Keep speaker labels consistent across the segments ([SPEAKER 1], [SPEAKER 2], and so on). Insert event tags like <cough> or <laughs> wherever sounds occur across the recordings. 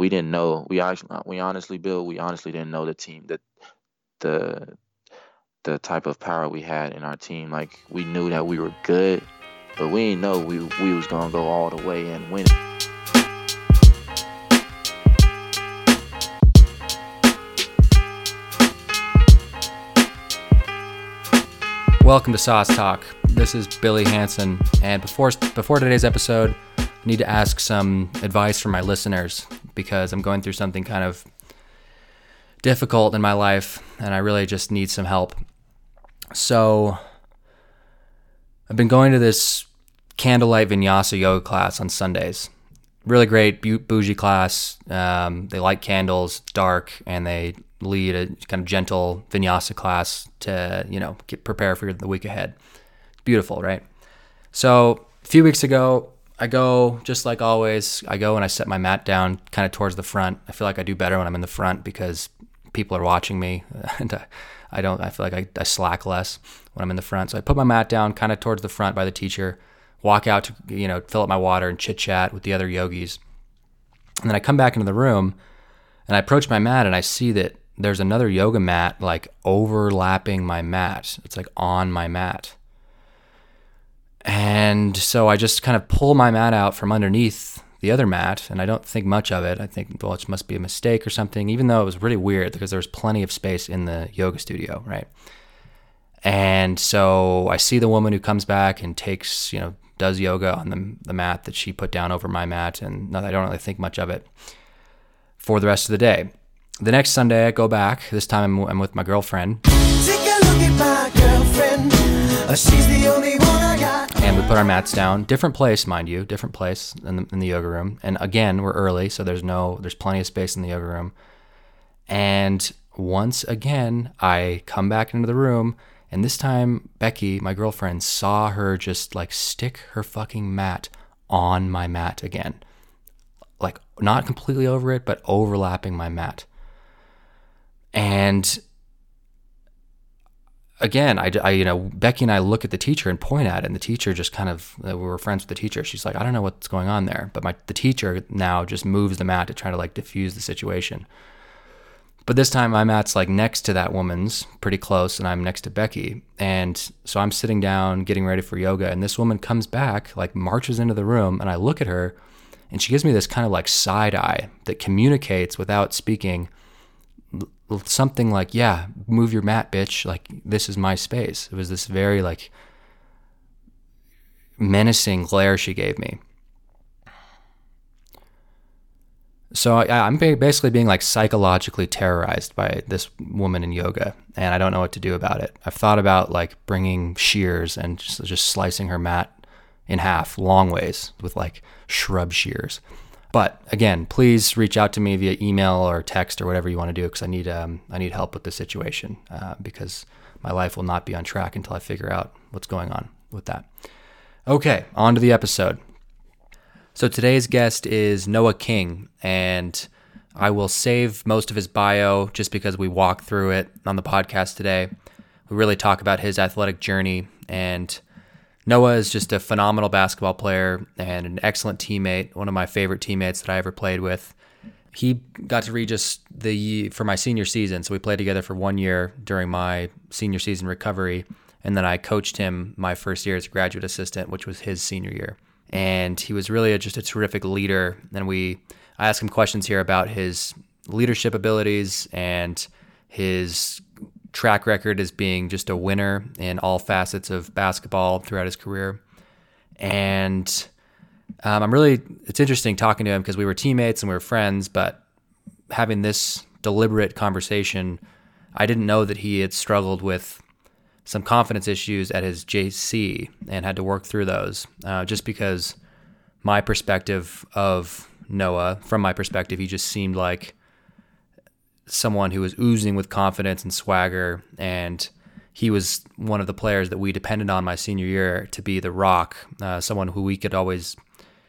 [SPEAKER 1] we didn't know. We actually, we honestly, Bill, we honestly didn't know the team that the the type of power we had in our team. Like we knew that we were good, but we didn't know we we was gonna go all the way and win.
[SPEAKER 2] Welcome to Sauce Talk. This is Billy Hanson, and before before today's episode, I need to ask some advice from my listeners because I'm going through something kind of difficult in my life, and I really just need some help. So, I've been going to this candlelight vinyasa yoga class on Sundays. Really great, bougie class. Um, they light candles, dark, and they lead a kind of gentle vinyasa class to you know get prepare for the week ahead. Beautiful, right? So a few weeks ago, I go just like always. I go and I set my mat down kind of towards the front. I feel like I do better when I'm in the front because people are watching me, <laughs> and I, don't. I feel like I, I slack less when I'm in the front. So I put my mat down kind of towards the front by the teacher. Walk out to you know fill up my water and chit chat with the other yogis, and then I come back into the room and I approach my mat and I see that there's another yoga mat like overlapping my mat. It's like on my mat. And so I just kind of pull my mat out from underneath the other mat, and I don't think much of it. I think, well, it must be a mistake or something, even though it was really weird because there was plenty of space in the yoga studio, right? And so I see the woman who comes back and takes, you know, does yoga on the, the mat that she put down over my mat, and I don't really think much of it for the rest of the day the next Sunday, I go back. This time, I'm, I'm with my girlfriend. My girlfriend. Uh, and we put our mats down. Different place, mind you, different place in the, in the yoga room. And again, we're early, so there's no, there's plenty of space in the yoga room. And once again, I come back into the room, and this time, Becky, my girlfriend, saw her just like stick her fucking mat on my mat again. Like, not completely over it, but overlapping my mat. And again, I, I, you know, Becky and I look at the teacher and point at it, and the teacher just kind of, uh, we were friends with the teacher. She's like, I don't know what's going on there. But my, the teacher now just moves the mat to try to like diffuse the situation. But this time my mat's like next to that woman's, pretty close, and I'm next to Becky. And so I'm sitting down getting ready for yoga, and this woman comes back, like marches into the room, and I look at her, and she gives me this kind of like side eye that communicates without speaking something like, yeah, move your mat, bitch. Like, this is my space. It was this very, like, menacing glare she gave me. So I, am basically being like psychologically terrorized by this woman in yoga, and I don't know what to do about it. I've thought about like bringing shears and just, just slicing her mat in half, long ways, with like shrub shears. But again, please reach out to me via email or text or whatever you want to do because I need um, I need help with the situation uh, because my life will not be on track until I figure out what's going on with that. Okay, on to the episode. So today's guest is Noah King, and I will save most of his bio just because we walk through it on the podcast today. We really talk about his athletic journey and Noah is just a phenomenal basketball player and an excellent teammate, one of my favorite teammates that I ever played with. He got to read just the for my senior season, so we played together for one year during my senior season recovery, and then I coached him my first year as a graduate assistant, which was his senior year. And he was really a, just a terrific leader. And we, I asked him questions here about his leadership abilities and his track record as being just a winner in all facets of basketball throughout his career. And um, I'm really, it's interesting talking to him because we were teammates and we were friends, but having this deliberate conversation, I didn't know that he had struggled with some confidence issues at his JC and had to work through those uh, just because my perspective of Noah, from my perspective, he just seemed like someone who was oozing with confidence and swagger. And he was one of the players that we depended on my senior year to be the rock, uh, someone who we could always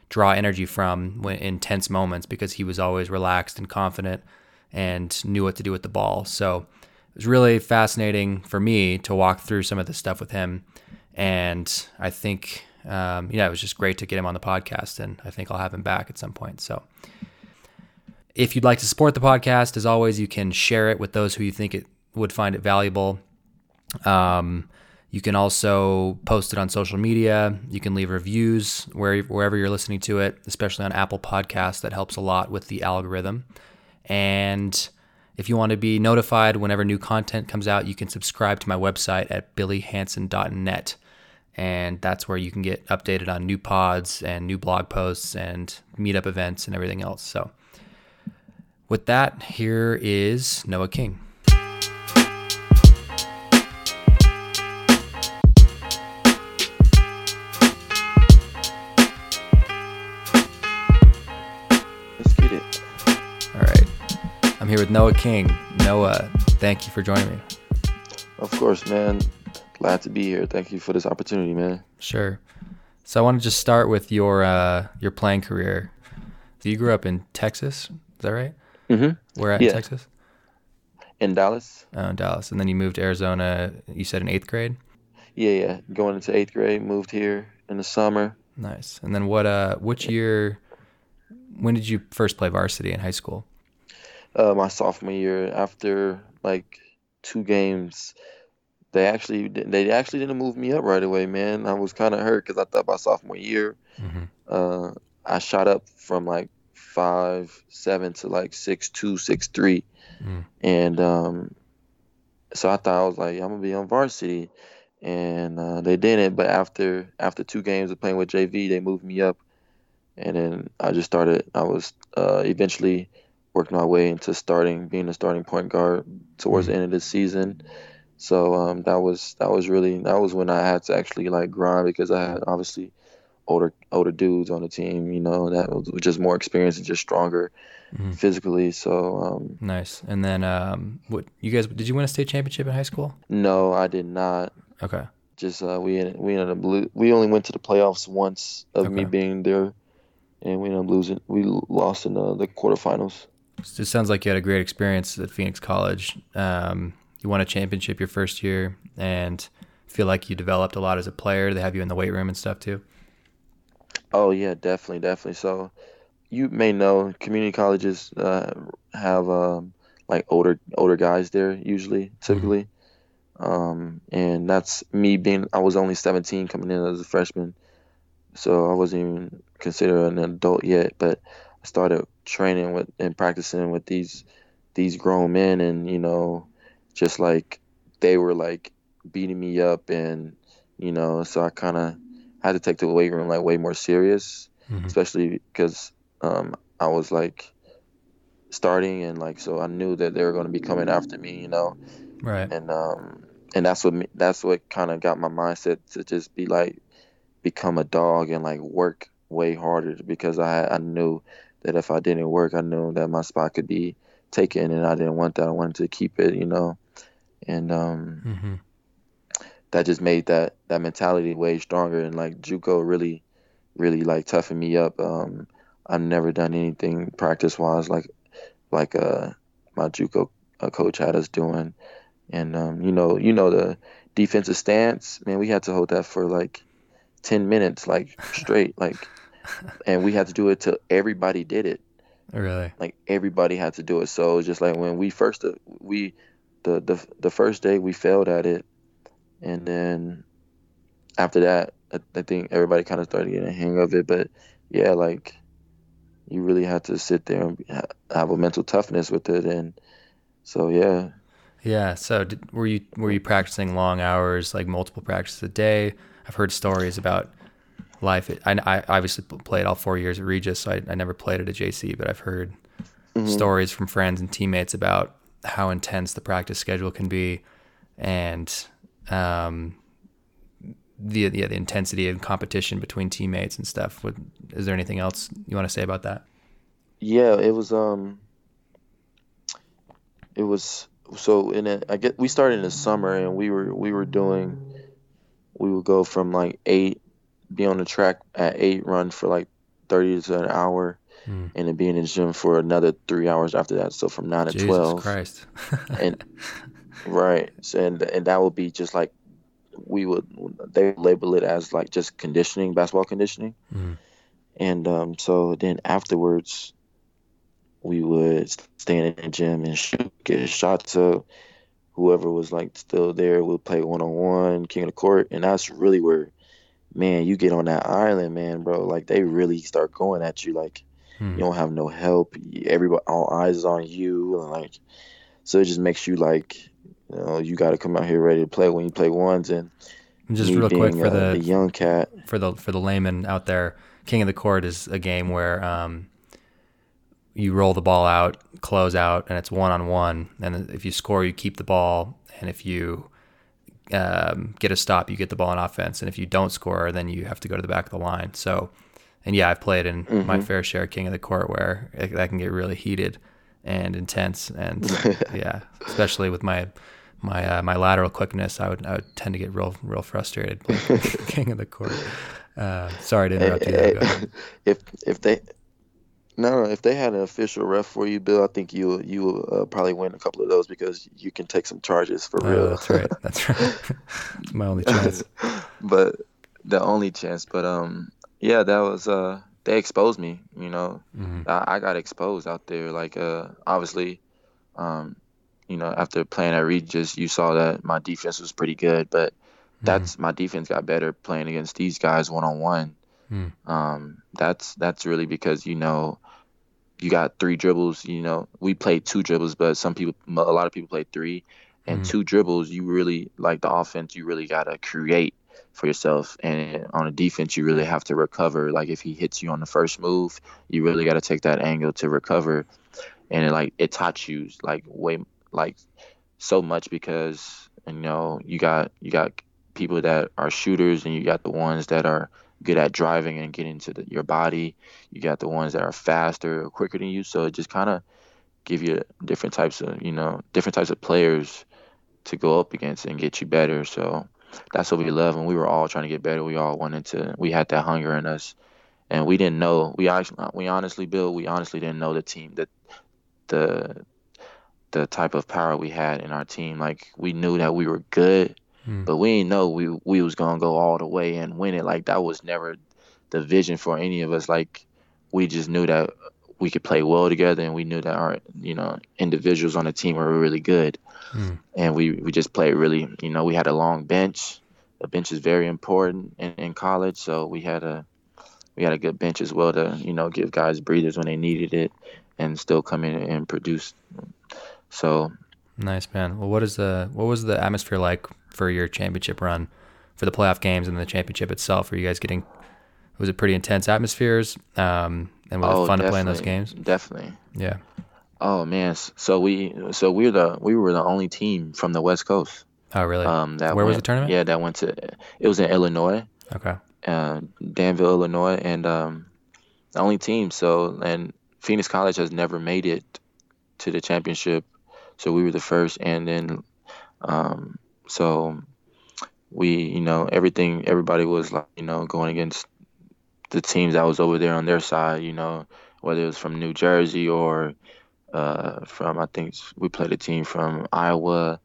[SPEAKER 2] draw energy from in tense moments because he was always relaxed and confident and knew what to do with the ball. So it was really fascinating for me to walk through some of this stuff with him. And I think, um, yeah, it was just great to get him on the podcast. And I think I'll have him back at some point. So if you'd like to support the podcast, as always, you can share it with those who you think it would find it valuable. Um, you can also post it on social media. You can leave reviews where, wherever you're listening to it, especially on Apple Podcasts. That helps a lot with the algorithm. And if you want to be notified whenever new content comes out, you can subscribe to my website at billyhanson.net. And that's where you can get updated on new pods and new blog posts and meetup events and everything else. So, with that, here is Noah King.
[SPEAKER 1] Let's get it.
[SPEAKER 2] All right. I'm here with Noah King. Noah, thank you for joining me.
[SPEAKER 1] Of course, man. Glad to be here. Thank you for this opportunity, man.
[SPEAKER 2] Sure. So I want to just start with your uh, your playing career. So you grew up in Texas, is that right?
[SPEAKER 1] Mm-hmm.
[SPEAKER 2] Where at
[SPEAKER 1] Yeah.
[SPEAKER 2] in Texas?
[SPEAKER 1] In Dallas?
[SPEAKER 2] Oh, in Dallas, and then you moved to Arizona. You said in eighth grade.
[SPEAKER 1] Yeah, yeah. Going into eighth grade, moved here in the summer.
[SPEAKER 2] Nice. And then what? Uh, which year? When did you first play varsity in high school?
[SPEAKER 1] Uh, my sophomore year, after like two games, they actually they actually didn't move me up right away, man. I was kind of hurt because I thought my sophomore year,
[SPEAKER 2] Mm-hmm.
[SPEAKER 1] uh, I shot up from like five seven to like six two, six three,
[SPEAKER 2] Mm.
[SPEAKER 1] and um, so I thought I was like I'm gonna be on varsity, and uh, they didn't. But after after two games of playing with JV, they moved me up, and then I just started. I was uh, eventually worked my way into starting, being a starting point guard towards the end of the season. So um, that was that was really that was when I had to actually like grind because I had obviously older older dudes on the team, you know, that was just more experienced and just stronger
[SPEAKER 2] Mhm.
[SPEAKER 1] physically. So um,
[SPEAKER 2] Nice. And then um, what? You guys did you win a state championship in high school?
[SPEAKER 1] no, I did not.
[SPEAKER 2] Okay.
[SPEAKER 1] Just uh, we ended, we ended up lo- we only went to the playoffs once of me being there, and we ended up losing. We lost in the, the quarterfinals.
[SPEAKER 2] It sounds like you had a great experience at Phoenix College. Um, you won a championship your first year, and feel like you developed a lot as a player. They have you in the weight room and stuff too.
[SPEAKER 1] Oh yeah, definitely, definitely. So you may know community colleges uh, have um, like older older guys there usually, typically. Um, and that's me being I was only 17 coming in as a freshman. So I wasn't even considered an adult yet, but I started training with and practicing with these these grown men and you know just like they were like beating me up and you know so I kind of had to take the weight room like way more serious
[SPEAKER 2] Mhm.
[SPEAKER 1] especially because um, I was like starting and like so I knew that they were going to be coming after me, you know,
[SPEAKER 2] Right.
[SPEAKER 1] and um, and that's what me, that's what kind of got my mindset to just be like become a dog and like work way harder because I I knew that if I didn't work, I knew that my spot could be taken, and I didn't want that. I wanted to keep it, you know, and um,
[SPEAKER 2] hmm
[SPEAKER 1] that just made that that mentality way stronger and like JUCO really really like toughened me up. Um I've never done anything practice wise like like uh my JUCO uh, coach had us doing. And um you know, you know the defensive stance, man, we had to hold that for like 10 minutes like straight like <laughs> and we had to do it till everybody did it
[SPEAKER 2] Really.
[SPEAKER 1] like everybody had to do it. So it was just like when we first uh, we the the the first day we failed at it, and then after that, I, I think everybody kind of started getting a hang of it. But yeah, like you really have to sit there and ha- have a mental toughness with it, and so yeah,
[SPEAKER 2] Yeah. So did, were you were you practicing long hours, like multiple practices a day? I've heard stories about life. I, I obviously played all four years at Regis, so I, I never played at a JC, but I've heard
[SPEAKER 1] Mhm.
[SPEAKER 2] stories from friends and teammates about how intense the practice schedule can be, and um, the yeah, the intensity and competition between teammates and stuff. What, is there anything else you want to say about that?
[SPEAKER 1] yeah, it was um, it was so in it. I get we started in the summer, and we were we were doing, we would go from like eight, be on the track at eight, run for like thirty to an hour,
[SPEAKER 2] Hmm.
[SPEAKER 1] and then be in the gym for another three hours after that. So from nine to
[SPEAKER 2] Jesus
[SPEAKER 1] twelve,
[SPEAKER 2] Christ.
[SPEAKER 1] and <laughs> right, so, and and that would be just like we would they label it as like just conditioning, basketball conditioning.
[SPEAKER 2] Mhm.
[SPEAKER 1] And um, so then afterwards, we would stand in the gym and shoot, get shots up. Whoever was like still there would play one on one, king of the court, and that's really where, man, you get on that island, man, bro. Like they really start going at you, like
[SPEAKER 2] Hmm.
[SPEAKER 1] you don't have no help. Everybody, all eyes is on you, and like, so it just makes you like, you know, you got to come out here ready to play when you play ones. And
[SPEAKER 2] And just real quick for
[SPEAKER 1] a,
[SPEAKER 2] the
[SPEAKER 1] young cat,
[SPEAKER 2] for the for the layman out there, King of the Court is a game where um, you roll the ball out, close out, and it's one on one. And if you score, you keep the ball, and if you um, get a stop, you get the ball on offense. And if you don't score, then you have to go to the back of the line. So, and yeah, I've played in my fair share of King of the Court where it, that can get really heated and intense. And <laughs> yeah, especially with my my uh, my lateral quickness, I would I would tend to get real real frustrated. <laughs> <laughs> King of the Court. Uh, sorry to interrupt you. There. Go <laughs>
[SPEAKER 1] if if they no, no, if they had an official ref for you, Bill, I think you you will uh, probably win a couple of those because you can take some charges for
[SPEAKER 2] Oh,
[SPEAKER 1] real.
[SPEAKER 2] that's right. That's right. my only chance.
[SPEAKER 1] but the only chance. But um, yeah, that was uh, they exposed me. You know,
[SPEAKER 2] Mhm.
[SPEAKER 1] I, I got exposed out there. Like uh, obviously, um, you know, after playing at Regis, you saw that my defense was pretty good, but that's my defense got better playing against these guys one on one.
[SPEAKER 2] Mm.
[SPEAKER 1] Um, that's that's really because you know you got three dribbles. You know, we played two dribbles, but some people, a lot of people play three, and
[SPEAKER 2] Mhm.
[SPEAKER 1] two dribbles. You really like the offense. You really gotta create for yourself, and on a defense, you really have to recover. Like if he hits you on the first move, you really gotta take that angle to recover, and it, like it taught you like way like so much because you know you got you got people that are shooters and you got the ones that are good at driving and getting to the, your body. You got the ones that are faster or quicker than you. So it just kind of give you different types of you know different types of players to go up against and get you better. So that's what we love, and we were all trying to get better. We all wanted to. We had that hunger in us, and we didn't know. We actually, we honestly, Bill, we honestly didn't know the team that the the type of power we had in our team. Like we knew that we were good,
[SPEAKER 2] Mm.
[SPEAKER 1] but we didn't know we we was gonna go all the way and win it. Like that was never the vision for any of us. Like we just knew that we could play well together, and we knew that our you know individuals on the team were really good,
[SPEAKER 2] Mm.
[SPEAKER 1] and we we just played really. You know, we had a long bench. A bench is very important in, in college, so we had a we had a good bench as well to you know give guys breathers when they needed it, and still come in and produce. So
[SPEAKER 2] Nice man. Well, what is the what was the atmosphere like for your championship run, for the playoff games and the championship itself? Were you guys getting? Was it pretty intense atmospheres? Um, and was
[SPEAKER 1] oh,
[SPEAKER 2] it fun to play in those games?
[SPEAKER 1] Definitely.
[SPEAKER 2] Yeah.
[SPEAKER 1] Oh man, so we so we're the we were the only team from the West Coast.
[SPEAKER 2] Oh, really?
[SPEAKER 1] Um, that
[SPEAKER 2] Where was the tournament?
[SPEAKER 1] Yeah, that went to it was in Illinois,
[SPEAKER 2] okay.
[SPEAKER 1] uh, Danville, Illinois, and um, the only team. So and Phoenix College has never made it to the championship, so we were the first. And then, um, so we you know everything everybody was like you know going against the teams that was over there on their side. You know whether it was from New Jersey or uh, from I think we played a team from Iowa,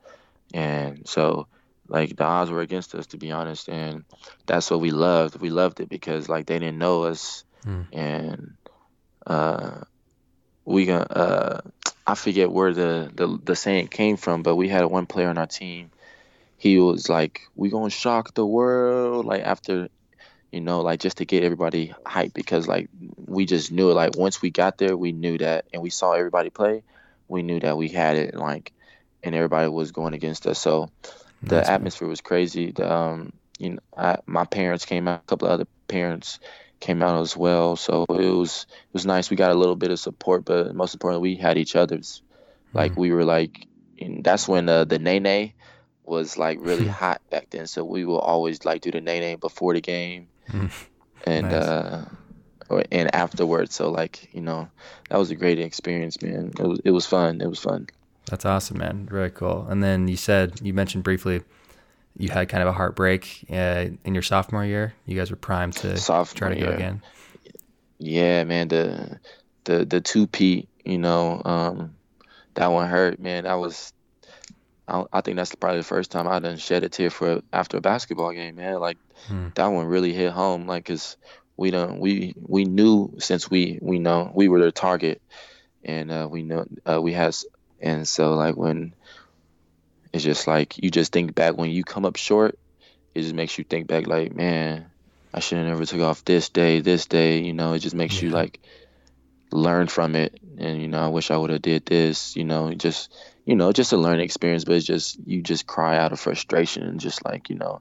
[SPEAKER 1] and so like the odds were against us to be honest, and that's what we loved. We loved it because like they didn't know us,
[SPEAKER 2] Hmm.
[SPEAKER 1] and uh, we got uh, I forget where the, the the saying came from, but we had one player on our team. He was like, "We gonna shock the world!" Like after you know, like just to get everybody hyped because like we just knew it. Like once we got there, we knew that, and we saw everybody play, we knew that we had it. Like, and everybody was going against us. So the
[SPEAKER 2] Nice, man.
[SPEAKER 1] atmosphere was crazy. The, um, you know, I, my parents came out, a couple of other parents came out as well. So it was it was nice. We got a little bit of support, but most importantly, we had each other's. Like
[SPEAKER 2] Mhm.
[SPEAKER 1] we were like, and that's when uh, the nene was like really <laughs> hot back then. So we will always like do the nene before the game
[SPEAKER 2] Mhm.
[SPEAKER 1] and
[SPEAKER 2] Nice.
[SPEAKER 1] uh or and afterwards so like you know that was a great experience man it was, it was fun it was fun
[SPEAKER 2] That's awesome, man. Very cool. And then you said you mentioned briefly you had kind of a heartbreak uh, in your sophomore year. You guys were primed to try
[SPEAKER 1] Sophomore
[SPEAKER 2] to go
[SPEAKER 1] year.
[SPEAKER 2] again.
[SPEAKER 1] yeah man the the the two peat you know um that one hurt man that was I, I think that's probably the first time I done shed a tear for after a basketball game man like
[SPEAKER 2] Hmm.
[SPEAKER 1] that one really hit home like cause we don't we we knew since we we know we were their target and uh, we know uh, we has and so like when it's just like you just think back when you come up short, it just makes you think back like man, I should have never took off this day, this day. You know, it just makes you like learn from it, and you know, I wish I would have did this. You know, just you know, just a learning experience, but it's just you just cry out of frustration and just like you know.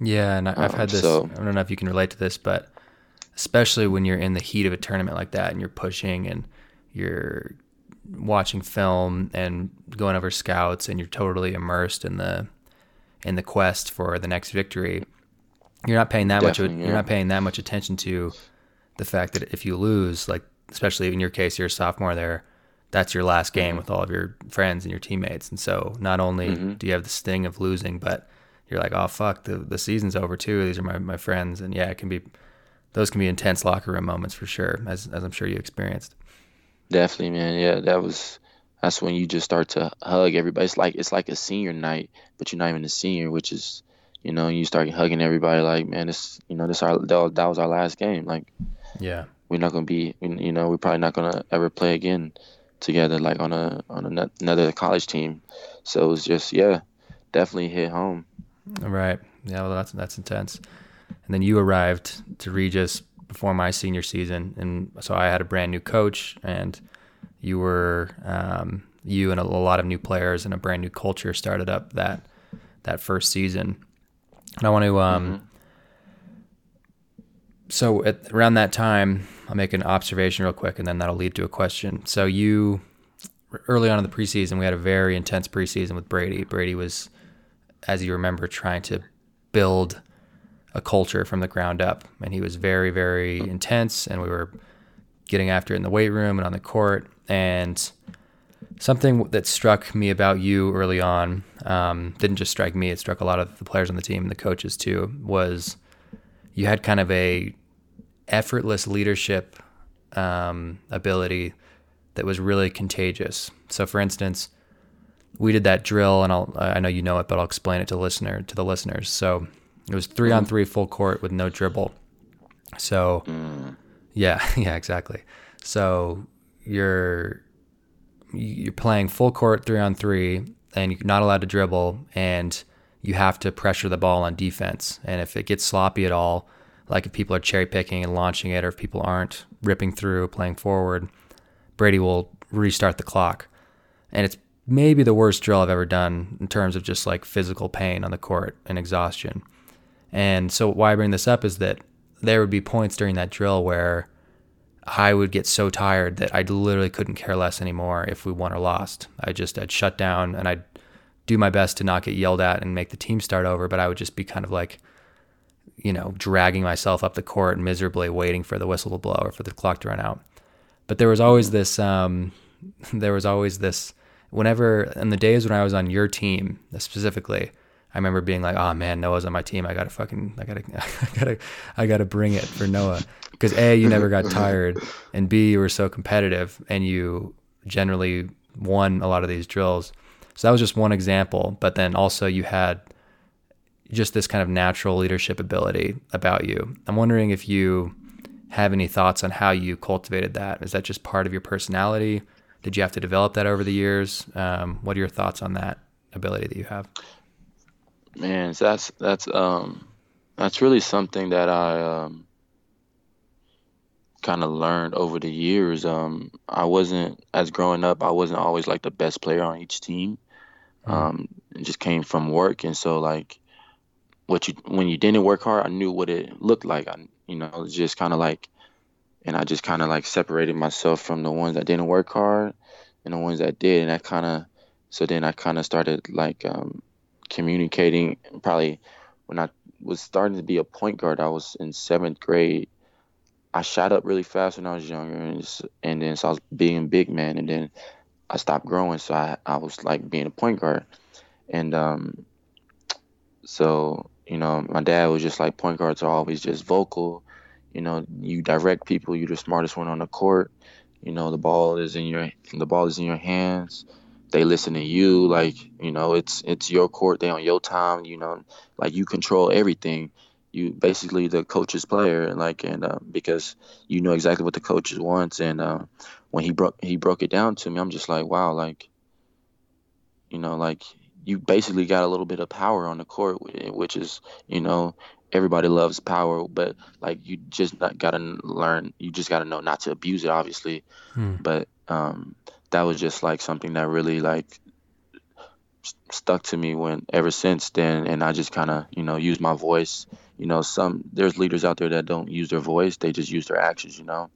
[SPEAKER 2] Yeah, and I've um, had this. So, I don't know if you can relate to this, but especially when you're in the heat of a tournament like that and you're pushing and you're watching film and going over scouts and you're totally immersed in the in the quest for the next victory you're not paying that Definitely, much you're not paying that much attention to the fact that if you lose like especially in your case you're a sophomore there that's your last game mm-hmm. with all of your friends and your teammates. And so not only mm-hmm. do you have the sting of losing but you're like oh fuck the, the season's over too. These are my, my friends. And yeah it can be those can be intense locker room moments for sure as, as i'm sure you experienced
[SPEAKER 1] Definitely, man. Yeah, that was that's when you just start to hug everybody. It's like it's like a senior night, but you're not even a senior, which is, you know, you start hugging everybody. Like, man, this, you know, this our that, that was our last game. Like,
[SPEAKER 2] yeah,
[SPEAKER 1] we're not gonna be, you know, we're probably not gonna ever play again together, like on a on another college team. So it was just, yeah, definitely hit home.
[SPEAKER 2] Right. Yeah. Well, that's that's intense. And then you arrived to Regis before my senior season, and so I had a brand new coach, and you were um, you and a, lot of new players and a brand new culture started up that that first season. And I want to um, mm-hmm. so at around that time, I'll make an observation real quick, and then that'll lead to a question. So you early on in the preseason, we had a very intense preseason with Brady. Brady was, as you remember, trying to build a culture from the ground up. And he was very, very intense. And we were getting after it in the weight room and on the court. And something that struck me about you early on um, didn't just strike me, it struck a lot of the players on the team and the coaches too, was you had kind of a effortless leadership um, ability that was really contagious. So, for instance, we did that drill, and I'll, I know you know it, but I'll explain it to listener to the listeners. So it was three on mm. three full court with no dribble. So, mm. yeah, <laughs> yeah, exactly. So you're you're playing full court three on three, and you're not allowed to dribble, and you have to pressure the ball on defense. And if it gets sloppy at all, like if people are cherry picking and launching it, or if people aren't ripping through, playing forward, Brady will restart the clock. And it's maybe the worst drill I've ever done in terms of just like physical pain on the court and exhaustion. And so why I bring this up is that there would be points during that drill where I would get so tired that I literally couldn't care less anymore if we won or lost. I just I'd shut down and I'd do my best to not get yelled at and make the team start over, but I would just be kind of like you know, dragging myself up the court miserably waiting for the whistle to blow or for the clock to run out. But there was always this um, <laughs> there was always this whenever in the days when I was on your team specifically, I remember being like, "Oh man, Noah's on my team. I gotta fucking, I gotta, <laughs> I gotta, I gotta bring it for Noah." Because a, you never got tired, and b, you were so competitive, and you generally won a lot of these drills. So that was just one example. But then also you had just this kind of natural leadership ability about you. I'm wondering if you have any thoughts on how you cultivated that. Is that just part of your personality? Did you have to develop that over the years? Um, what are your thoughts on that ability that you have?
[SPEAKER 1] Man, so that's that's um that's really something that I um kind of learned over the years. Um, I wasn't as growing up. I wasn't always like the best player on each team. Mm-hmm. Um, it just came from work, and so like what you when you didn't work hard, I knew what it looked like. I you know it was just kind of like, and I just kind of like separated myself from the ones that didn't work hard and the ones that did, and I kind of so then I kind of started like um, communicating. Probably when I was starting to be a point guard, I was in seventh grade. I shot up really fast when I was younger, and, and then so I was being a big man, and then I stopped growing, so I, I was like being a point guard, and um, so you know my dad was just like point guards are always just vocal, you know you direct people, you're the smartest one on the court, you know the ball is in your the ball is in your hands, they listen to you like you know it's it's your court they on your time you know like you control everything you basically the coach's player, and like and uh, because you know exactly what the coach wants, and uh, when he broke he broke it down to me, I'm just like, wow, like you know, like you basically got a little bit of power on the court, which is you know everybody loves power, but like you just gotta learn. You just gotta know not to abuse it, obviously. Hmm. But um, that was just like something that really like stuck to me when ever since then, and I just kind of you know use my voice. You know, some there's leaders out there that don't use their voice; they just use their actions. You know,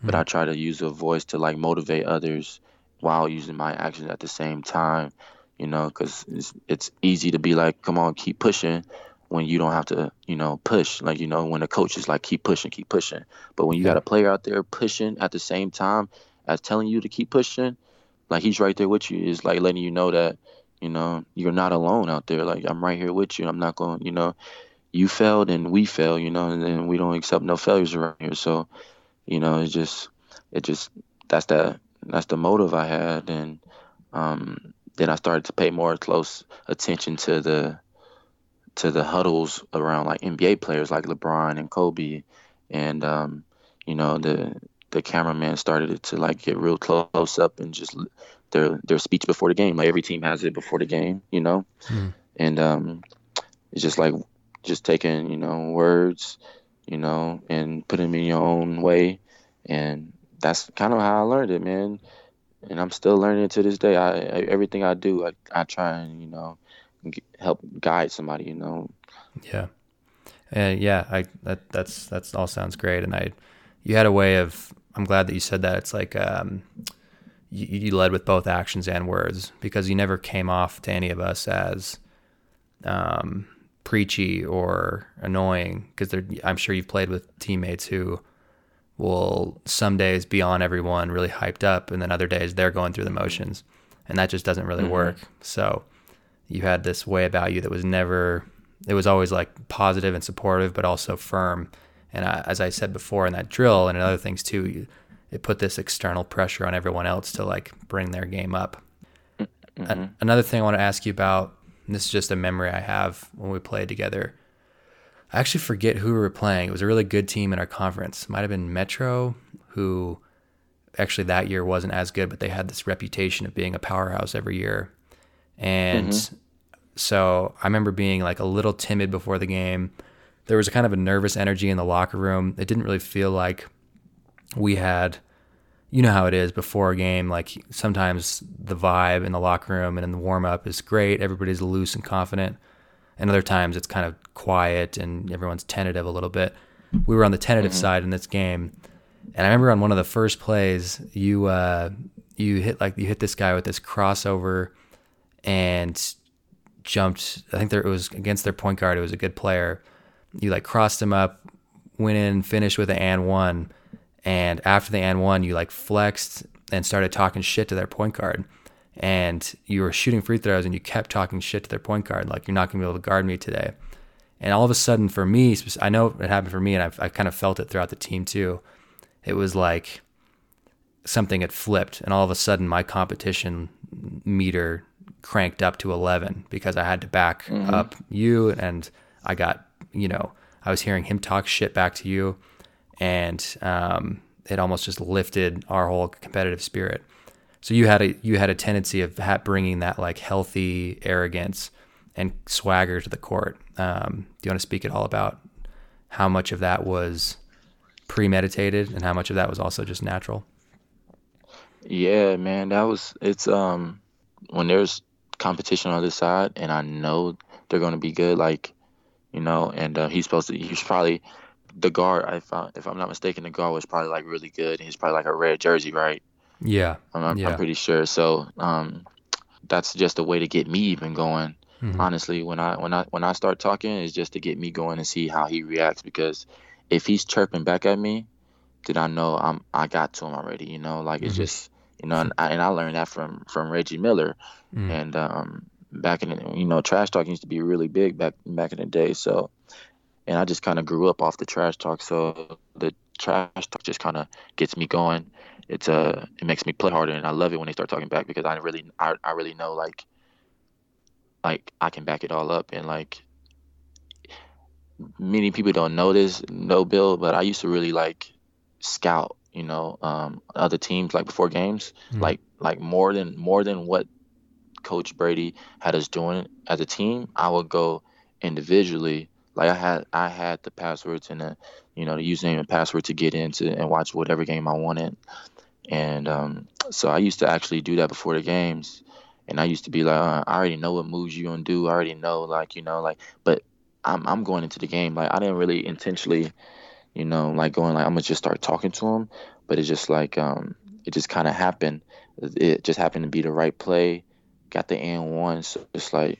[SPEAKER 1] hmm. but I try to use a voice to like motivate others while using my actions at the same time. You know, because it's it's easy to be like, come on, keep pushing when you don't have to, you know, push. Like, you know, when the coach is like, keep pushing, keep pushing. But when you got a player out there pushing at the same time as telling you to keep pushing, like he's right there with you, is like letting you know that, you know, you're not alone out there. Like I'm right here with you. I'm not going, you know, you failed and we fail, you know, and then we don't accept no failures around here. So, you know, it's just, it just, that's that, that's the motive I had. And um, then I started to pay more close attention to the, to the huddles around like NBA players like LeBron and Kobe, and um, you know the the cameraman started to like get real close up and just their their speech before the game. Like every team has it before the game, you know, mm. and um, it's just like just taking you know words, you know, and putting them in your own way, and that's kind of how I learned it, man. And I'm still learning it to this day. I, I everything I do, I, I try and you know help guide somebody, you know.
[SPEAKER 2] Yeah. And yeah, I that that's that's all sounds great and I you had a way of I'm glad that you said that. It's like um you, you led with both actions and words because you never came off to any of us as um preachy or annoying because I'm sure you've played with teammates who will some days be on everyone really hyped up and then other days they're going through the motions and that just doesn't really mm-hmm. work. So you had this way about you that was never it was always like positive and supportive but also firm and I, as i said before in that drill and in other things too you, it put this external pressure on everyone else to like bring their game up mm-hmm. another thing i want to ask you about this is just a memory i have when we played together i actually forget who we were playing it was a really good team in our conference might have been metro who actually that year wasn't as good but they had this reputation of being a powerhouse every year and mm-hmm. so I remember being like a little timid before the game. There was a kind of a nervous energy in the locker room. It didn't really feel like we had, you know how it is before a game. Like sometimes the vibe in the locker room and in the warm up is great. Everybody's loose and confident. And other times it's kind of quiet and everyone's tentative a little bit. We were on the tentative mm-hmm. side in this game. And I remember on one of the first plays, you uh, you hit like you hit this guy with this crossover and jumped. I think there, it was against their point guard. It was a good player. You like crossed him up, went in, finished with an and one, and after the and one, you like flexed and started talking shit to their point guard. And you were shooting free throws, and you kept talking shit to their point guard, like you're not gonna be able to guard me today. And all of a sudden, for me, I know it happened for me, and I've, I've kind of felt it throughout the team too. It was like something had flipped, and all of a sudden, my competition meter cranked up to 11 because I had to back mm-hmm. up you and I got, you know, I was hearing him talk shit back to you and um, it almost just lifted our whole competitive spirit. So you had a you had a tendency of bringing that like healthy arrogance and swagger to the court. Um, do you want to speak at all about how much of that was premeditated and how much of that was also just natural?
[SPEAKER 1] Yeah, man, that was it's um when there's competition on the side, and I know they're going to be good. Like, you know, and uh, he's supposed to. He's probably the guard. I found, if I'm not mistaken, the guard was probably like really good. He's probably like a red jersey, right?
[SPEAKER 2] Yeah,
[SPEAKER 1] I'm, I'm,
[SPEAKER 2] yeah.
[SPEAKER 1] I'm pretty sure. So, um, that's just a way to get me even going. Mm-hmm. Honestly, when I when I when I start talking, is just to get me going and see how he reacts. Because if he's chirping back at me, then I know I'm I got to him already. You know, like it's mm-hmm. just you know, and I, and I learned that from from Reggie Miller, mm. and um, back in the, you know, trash talk used to be really big back back in the day. So, and I just kind of grew up off the trash talk. So the trash talk just kind of gets me going. It's uh, it makes me play harder, and I love it when they start talking back because I really, I, I really know like, like I can back it all up, and like many people don't know this, know Bill, but I used to really like scout, you know, um, other teams like before games, mm-hmm. like like more than more than what Coach Brady had us doing as a team. I would go individually. Like I had I had the passwords and the you know the username and password to get into and watch whatever game I wanted. And um, so I used to actually do that before the games. And I used to be like, uh, I already know what moves you gonna do. I already know, like, you know, like, but I'm I'm going into the game like I didn't really intentionally, you know, like going like I'm gonna just start talking to him, but it's just like um it just kind of happened. It just happened to be the right play. Got the and one, so it's like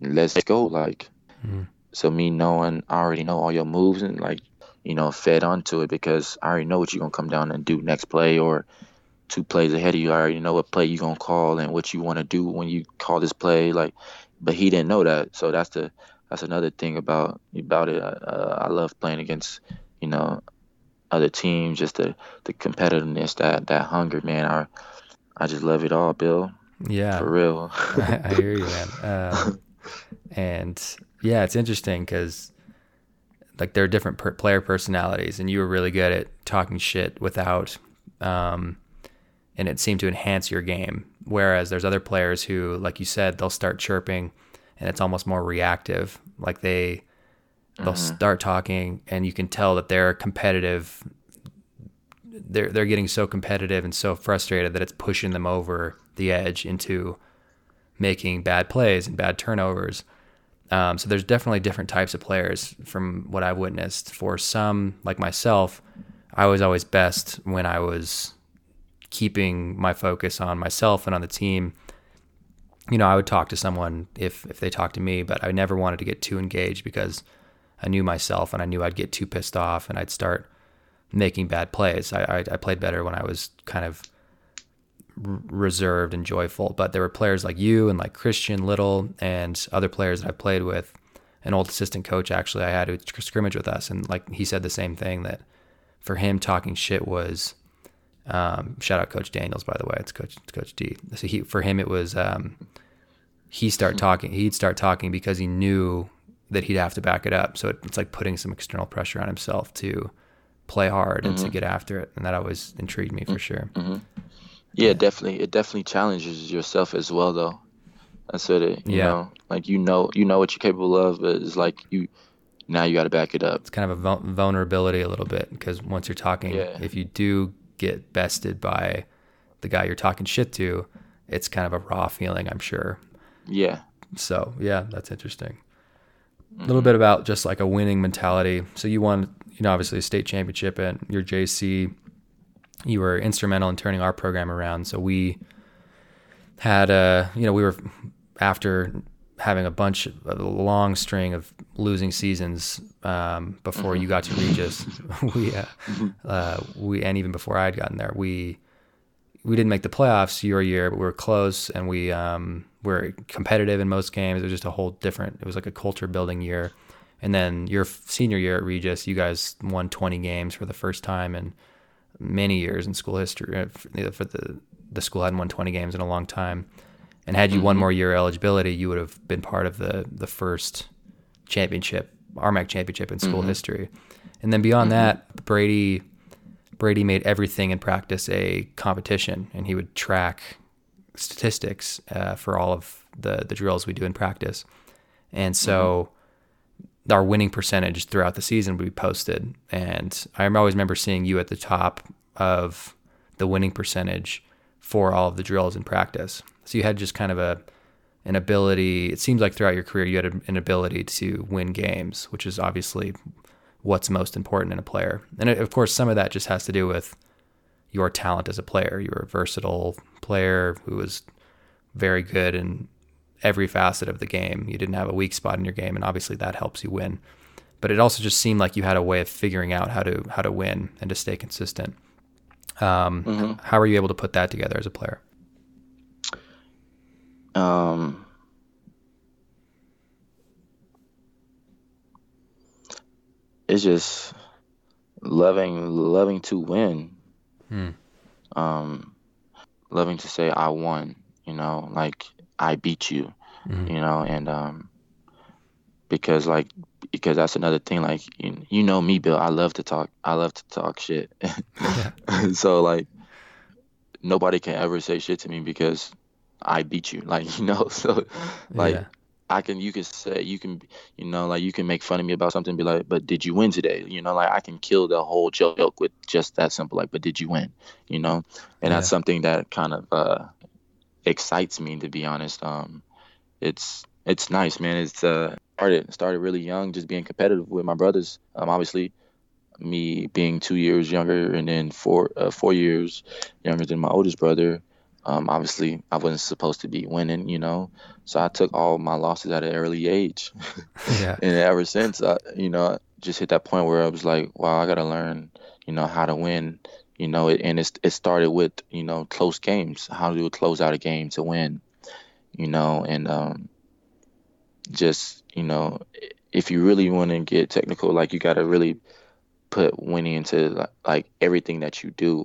[SPEAKER 1] let's go. Like mm. so me knowing I already know all your moves and like you know fed onto it because I already know what you're gonna come down and do next play or two plays ahead of you. I already know what play you're gonna call and what you want to do when you call this play. Like, but he didn't know that, so that's the that's another thing about about it. Uh, I love playing against, you know, other teams. Just the the competitiveness, that that hunger, man. I I just love it all, Bill.
[SPEAKER 2] Yeah,
[SPEAKER 1] for real. <laughs>
[SPEAKER 2] I, I, hear you, man. Um, and yeah, it's interesting because like there are different per- player personalities, and you were really good at talking shit without, um, and it seemed to enhance your game. Whereas there's other players who, like you said, they'll start chirping and it's almost more reactive. Like they they'll mm-hmm. start talking and you can tell that they're competitive they're they're getting so competitive and so frustrated that it's pushing them over the edge into making bad plays and bad turnovers. Um, so there's definitely different types of players from what I've witnessed. For some, like myself, I was always best when I was keeping my focus on myself and on the team you know, I would talk to someone if if they talked to me, but I never wanted to get too engaged because I knew myself and I knew I'd get too pissed off and I'd start making bad plays. I I, I played better when I was kind of reserved and joyful. But there were players like you and like Christian Little and other players that I played with. An old assistant coach actually I had who scrimmage with us, and like he said the same thing that for him talking shit was um, shout out Coach Daniels, by the way. It's Coach it's Coach D. So he for him it was um, he start talking. He'd start talking because he knew that he'd have to back it up. So it, it's like putting some external pressure on himself to play hard and mm-hmm. to get after it, and that always intrigued me for mm-hmm. sure.
[SPEAKER 1] Mm-hmm. Yeah, definitely. It definitely challenges yourself as well, though. That's what it. You yeah. know, like you know, you know what you're capable of, but it's like you now you got to back it up.
[SPEAKER 2] It's kind of a vulnerability a little bit because once you're talking, yeah. if you do get bested by the guy you're talking shit to, it's kind of a raw feeling, I'm sure.
[SPEAKER 1] Yeah.
[SPEAKER 2] So yeah, that's interesting. Mm-hmm. A little bit about just like a winning mentality. So you won, you know, obviously a state championship at your JC. You were instrumental in turning our program around. So we had a, you know, we were after having a bunch, of a long string of losing seasons um, before you got to Regis. <laughs> we, uh, uh, we, and even before I had gotten there, we we didn't make the playoffs your year, but we were close and we um, were competitive in most games. It was just a whole different. It was like a culture building year. And then your senior year at Regis, you guys won 20 games for the first time in many years in school history. Uh, for the the school hadn't won 20 games in a long time. And had you mm-hmm. one more year eligibility, you would have been part of the the first championship, RMAC championship in school mm-hmm. history. And then beyond mm-hmm. that, Brady Brady made everything in practice a competition, and he would track statistics uh, for all of the the drills we do in practice. And so mm-hmm. Our winning percentage throughout the season would be posted. And I always remember seeing you at the top of the winning percentage for all of the drills in practice. So you had just kind of a an ability. It seems like throughout your career you had an ability to win games, which is obviously what's most important in a player. And of course, some of that just has to do with your talent as a player. You were a versatile player who was very good in every facet of the game. You didn't have a weak spot in your game, and obviously that helps you win. But it also just seemed like you had a way of figuring out how to how to win and to stay consistent. Um, mm-hmm. How are you able to put that together as a player?
[SPEAKER 1] Um, it's just loving loving to win. Hmm. Um, loving to say I won. You know, like I beat you. Mm-hmm. You know, and um, because like because that's another thing like you, you know me bill i love to talk i love to talk shit <laughs> so like nobody can ever say shit to me because i beat you like <laughs> you know so like
[SPEAKER 2] Yeah.
[SPEAKER 1] i can you can say you can you know like you can make fun of me about something and be like but did you win today you know like i can kill the whole joke with just that simple like but did you win you know and that's something that kind of uh excites me to be honest. Um it's it's nice man. It's uh started started really young just being competitive with my brothers. Um obviously me being two years younger and then four uh, four years younger than my oldest brother um obviously i wasn't supposed to be winning you know? So i took all my losses at an early age. <laughs>
[SPEAKER 2] Yeah.
[SPEAKER 1] and ever since I, you know just hit that point where i was like wow i gotta learn you know how to win you know it, and it's, it started with you know close games how to close out a game to win you know and um just you know if you really want to get technical like you gotta really put winning into like, like everything that you do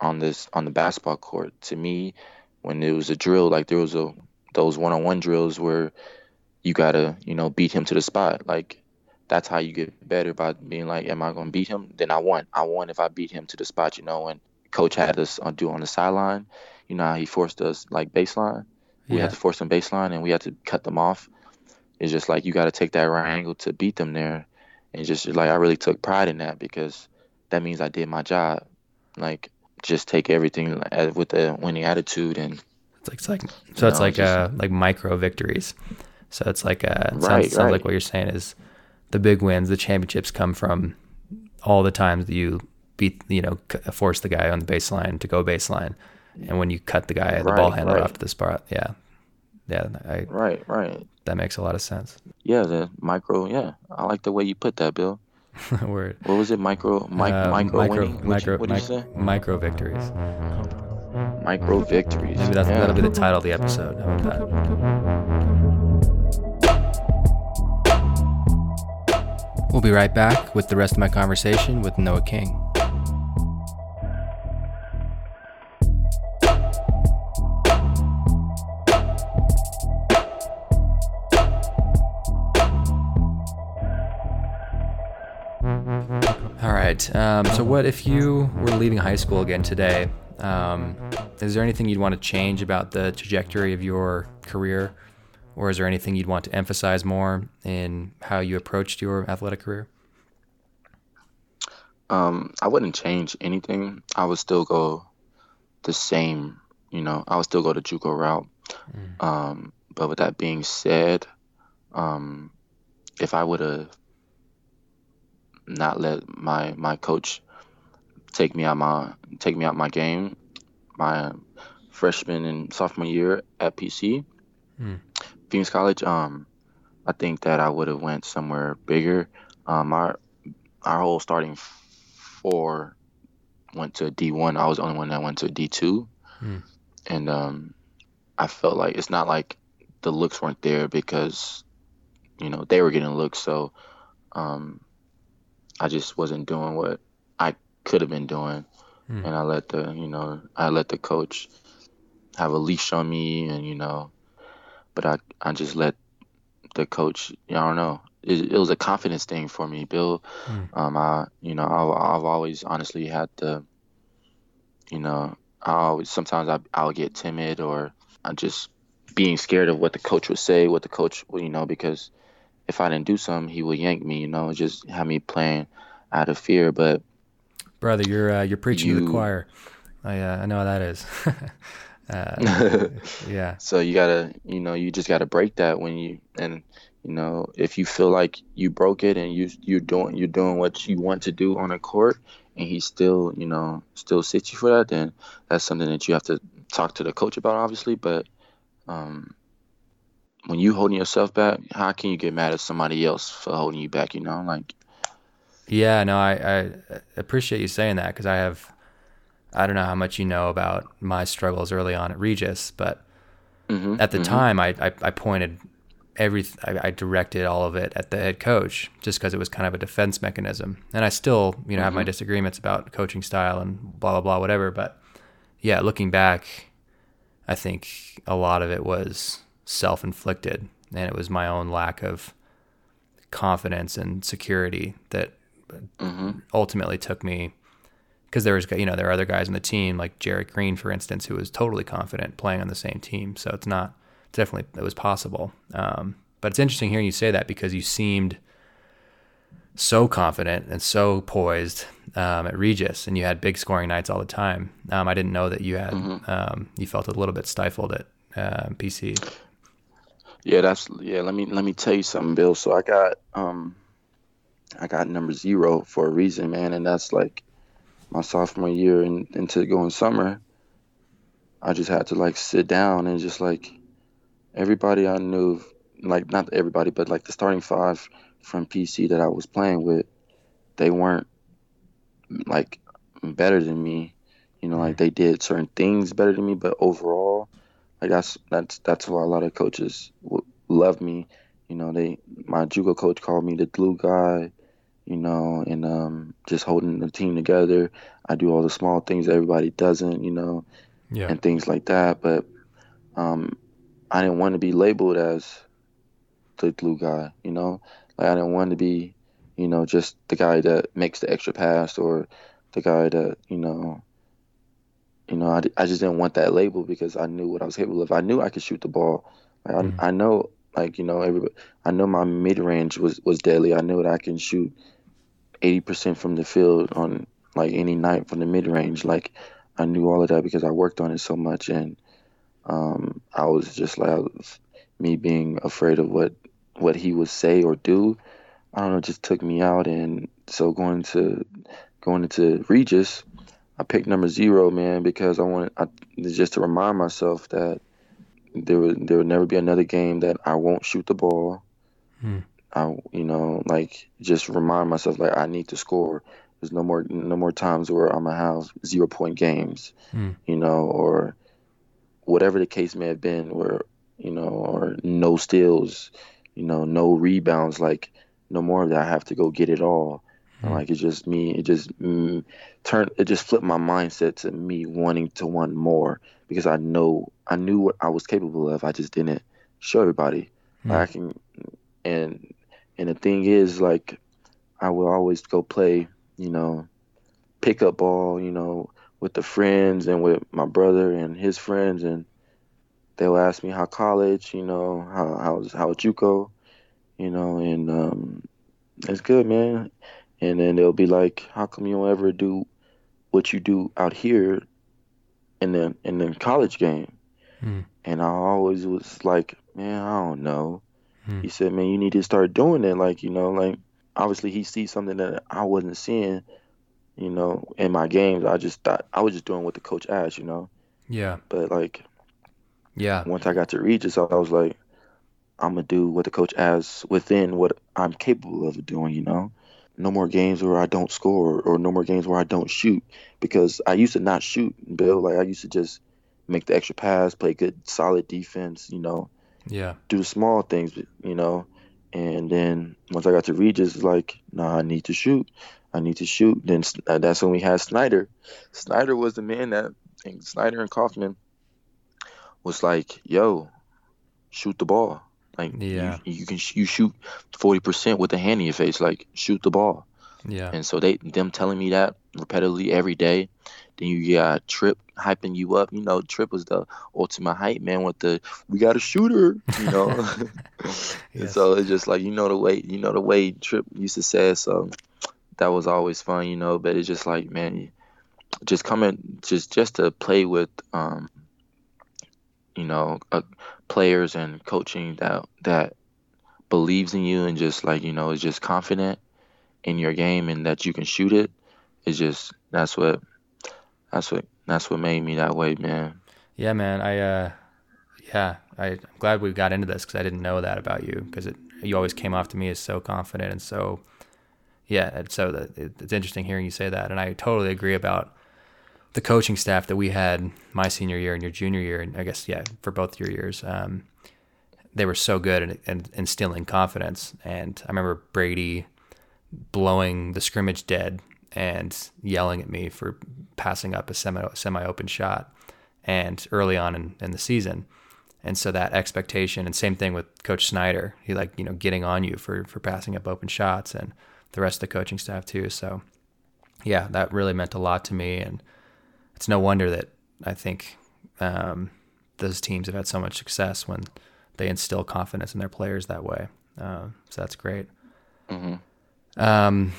[SPEAKER 1] on this on the basketball court. To me when it was a drill like there was a those one-on-one drills where you gotta you know beat him to the spot. Like that's how you get better by being like am i gonna beat him? Then i won. I won if i beat him to the spot you know and coach had us uh, do on the sideline. You know he forced us like baseline? We
[SPEAKER 2] Yeah.
[SPEAKER 1] had to force them baseline and we had to cut them off. It's just like you got to take that right angle to beat them there. And just like i really took pride in that because that means i did my job. Like just take everything with a winning attitude and
[SPEAKER 2] It's like, it's like so it's
[SPEAKER 1] know,
[SPEAKER 2] like
[SPEAKER 1] just-
[SPEAKER 2] uh like micro victories. So it's like uh it sounds,
[SPEAKER 1] Right,
[SPEAKER 2] sounds like
[SPEAKER 1] right.
[SPEAKER 2] what you're saying is the big wins, the championships come from all the times that you beat you know force the guy on the baseline to go baseline, and when you cut the guy the ball handler
[SPEAKER 1] right.
[SPEAKER 2] off to the spot. Yeah, yeah, I,
[SPEAKER 1] right right
[SPEAKER 2] that makes a lot of sense.
[SPEAKER 1] yeah the micro yeah i like the way you put that bill <laughs>
[SPEAKER 2] Word.
[SPEAKER 1] what was it micro mic,
[SPEAKER 2] Uh,
[SPEAKER 1] micro,
[SPEAKER 2] micro,
[SPEAKER 1] winning
[SPEAKER 2] micro,
[SPEAKER 1] what did you
[SPEAKER 2] mic-
[SPEAKER 1] say
[SPEAKER 2] micro victories.
[SPEAKER 1] micro victories
[SPEAKER 2] Maybe that's,
[SPEAKER 1] yeah.
[SPEAKER 2] that'll be the title of the episode. How about that? We'll be right back with the rest of my conversation with Noah King. All right. Um, so, what if you were leaving high school again today? Um, is there anything you'd want to change about the trajectory of your career, or is there anything you'd want to emphasize more in how you approached your athletic career?
[SPEAKER 1] Um, I wouldn't change anything. I would still go the same, you know, I would still go the JUCO route. Um, but with that being said, um, if I would have not let my my coach take me out my take me out my game, my freshman and sophomore year at PC,
[SPEAKER 2] Hmm.
[SPEAKER 1] Phoenix College, um, I think that I would have went somewhere bigger. Um, our our whole starting four went to D1. I was the only one that went to D2.
[SPEAKER 2] Hmm.
[SPEAKER 1] And um, I felt like it's not like the looks weren't there because, you know, they were getting looks. So um, I just wasn't doing what I could have been doing.
[SPEAKER 2] Hmm.
[SPEAKER 1] And I let the, you know, I let the coach have a leash on me and, you know, but I, I just let the coach, I don't know. It, it was a confidence thing for me, Bill.
[SPEAKER 2] Hmm.
[SPEAKER 1] Um, I, you know, I, I've always honestly had the, you know, I always sometimes I I'll get timid or I just being scared of what the coach would say, what the coach, you know, because if I didn't do something, he would yank me, you know, just have me playing out of fear. But
[SPEAKER 2] Brother, you're uh, you're preaching to the choir. I uh, I know how that is. <laughs> uh, <laughs> yeah.
[SPEAKER 1] so you gotta, you know, you just gotta break that when you and you know if you feel like you broke it and you you're doing you're doing what you want to do on a court and he still you know still sits you for that then that's something that you have to talk to the coach about obviously but um when you holding yourself back how can you get mad at somebody else for holding you back you know like
[SPEAKER 2] Yeah, no, I, I appreciate you saying that because I have, I don't know how much you know about my struggles early on at Regis, but
[SPEAKER 1] mhm,
[SPEAKER 2] at the
[SPEAKER 1] mhm.
[SPEAKER 2] time I, I, I pointed every, I, I directed all of it at the head coach just because it was kind of a defense mechanism. And I still, you know, have my disagreements about coaching style and blah, blah, blah, whatever. But yeah, looking back, I think a lot of it was self inflicted and it was my own lack of confidence and security that
[SPEAKER 1] Mm-hmm.
[SPEAKER 2] ultimately took me because there was you know there are other guys on the team like Jarrett Green for instance who was totally confident playing on the same team so it's not definitely it was possible um, but it's interesting hearing you say that because you seemed so confident and so poised um, at Regis and you had big scoring nights all the time um, I didn't know that you had um, you felt a little bit stifled at uh, PC
[SPEAKER 1] Yeah, that's yeah. Let me let me tell you something, Bill. So I got um, I got number zero for a reason, man, and that's like my sophomore year and into going summer. I just had to like sit down and just like everybody I knew, like not everybody, but like the starting five from PC that I was playing with, they weren't like better than me. You know, like mm. they did certain things better than me, but overall, like that's that's that's why a lot of coaches w- love me. You know, they my JUCO coach called me the glue guy. You know, and um, just holding the team together. I do all the small things that everybody doesn't. You know,
[SPEAKER 2] yeah
[SPEAKER 1] and things like that. But um, I didn't want to be labeled as the glue guy. You know, like I didn't want to be, you know, just the guy that makes the extra pass or the guy that you know. You know, I, I just didn't want that label because I knew what I was capable of. I knew I could shoot the ball. Like,
[SPEAKER 2] Mhm.
[SPEAKER 1] I, I know, like you know, everybody. I know my mid range was was deadly. I knew that I can shoot eighty percent from the field on like any night from the mid range. Like I knew all of that because I worked on it so much, and um, I was just like was, me being afraid of what what he would say or do. I don't know, just took me out, and so going to going into Regis, I picked number zero, man, because I wanted I, just to remind myself that there would there would never be another game that I won't shoot the ball.
[SPEAKER 2] Hmm.
[SPEAKER 1] I you know like just remind myself like I need to score. There's no more no more times where I'm gonna have zero point games,
[SPEAKER 2] Hmm.
[SPEAKER 1] you know, or whatever the case may have been, where you know, or no steals, you know, no rebounds. Like no more of that. I have to go get it all. And,
[SPEAKER 2] Hmm.
[SPEAKER 1] like it's just me. It just mm, turned. It just flipped my mindset to me wanting to want more because I know I knew what I was capable of. I just didn't show everybody. Like, I can, and and the thing is, like, I will always go play, you know, pickup ball, you know, with the friends and with my brother and his friends, and they'll ask me how college, you know, how how's how JUCO, you know, and um, it's good, man. And then they'll be like, how come you don't ever do what you do out here in the in the college game?
[SPEAKER 2] Hmm.
[SPEAKER 1] And I always was like, man, I don't know.
[SPEAKER 2] Hmm.
[SPEAKER 1] He said, man, you need to start doing it. Like, you know, like obviously he sees something that I wasn't seeing, you know, in my games. I just thought I was just doing what the coach asked, you know.
[SPEAKER 2] yeah
[SPEAKER 1] But like
[SPEAKER 2] yeah
[SPEAKER 1] once I got to Regis, I was like, I'm gonna do what the coach asks within what I'm capable of doing, you know. No more games where I don't score or no more games where I don't shoot because I used to not shoot, Bill. Like I used to just make the extra pass, play good, solid defense, you know,
[SPEAKER 2] yeah
[SPEAKER 1] do small things, you know. And then once I got to Regis, it's like, nah, I need to shoot. I need to shoot. Then uh, that's when we had Snyder. Snyder was the man that, and Snyder and Kaufman was like, yo, shoot the ball. Like,
[SPEAKER 2] Yeah.
[SPEAKER 1] you, you can sh- you shoot 40% with a hand in your face. Like, shoot the ball.
[SPEAKER 2] yeah
[SPEAKER 1] And so they them telling me that repetitively every day. Then you got Trip hyping you up. You know, Trip was the ultimate hype man with the we got a shooter. You know, <laughs> <laughs> And
[SPEAKER 2] Yes.
[SPEAKER 1] so it's just like you know the way you know the way Trip used to say. it, So that was always fun, you know. But it's just like man, just coming just just to play with um, you know, uh, players and coaching that that believes in you and just like you know is just confident in your game and that you can shoot it. it is just that's what that's what that's what made me that way, man.
[SPEAKER 2] Yeah, man. I uh, yeah, I, I'm glad we got into this because I didn't know that about you because it you always came off to me as so confident and so yeah. And so that it, it's interesting hearing you say that, and I totally agree about the coaching staff that we had my senior year and your junior year, and I guess yeah for both your years. Um, they were so good at, at instilling confidence, and I remember Brady blowing the scrimmage dead and yelling at me for passing up a semi semi open shot and early on in, in the season And so that expectation, and same thing with Coach Snyder, he like you know getting on you for for passing up open shots, and the rest of the coaching staff too. So yeah, that really meant a lot to me, and it's no wonder that I think um, those teams have had so much success when they instill confidence in their players that way. Uh, so that's great. Mm-hmm. Um,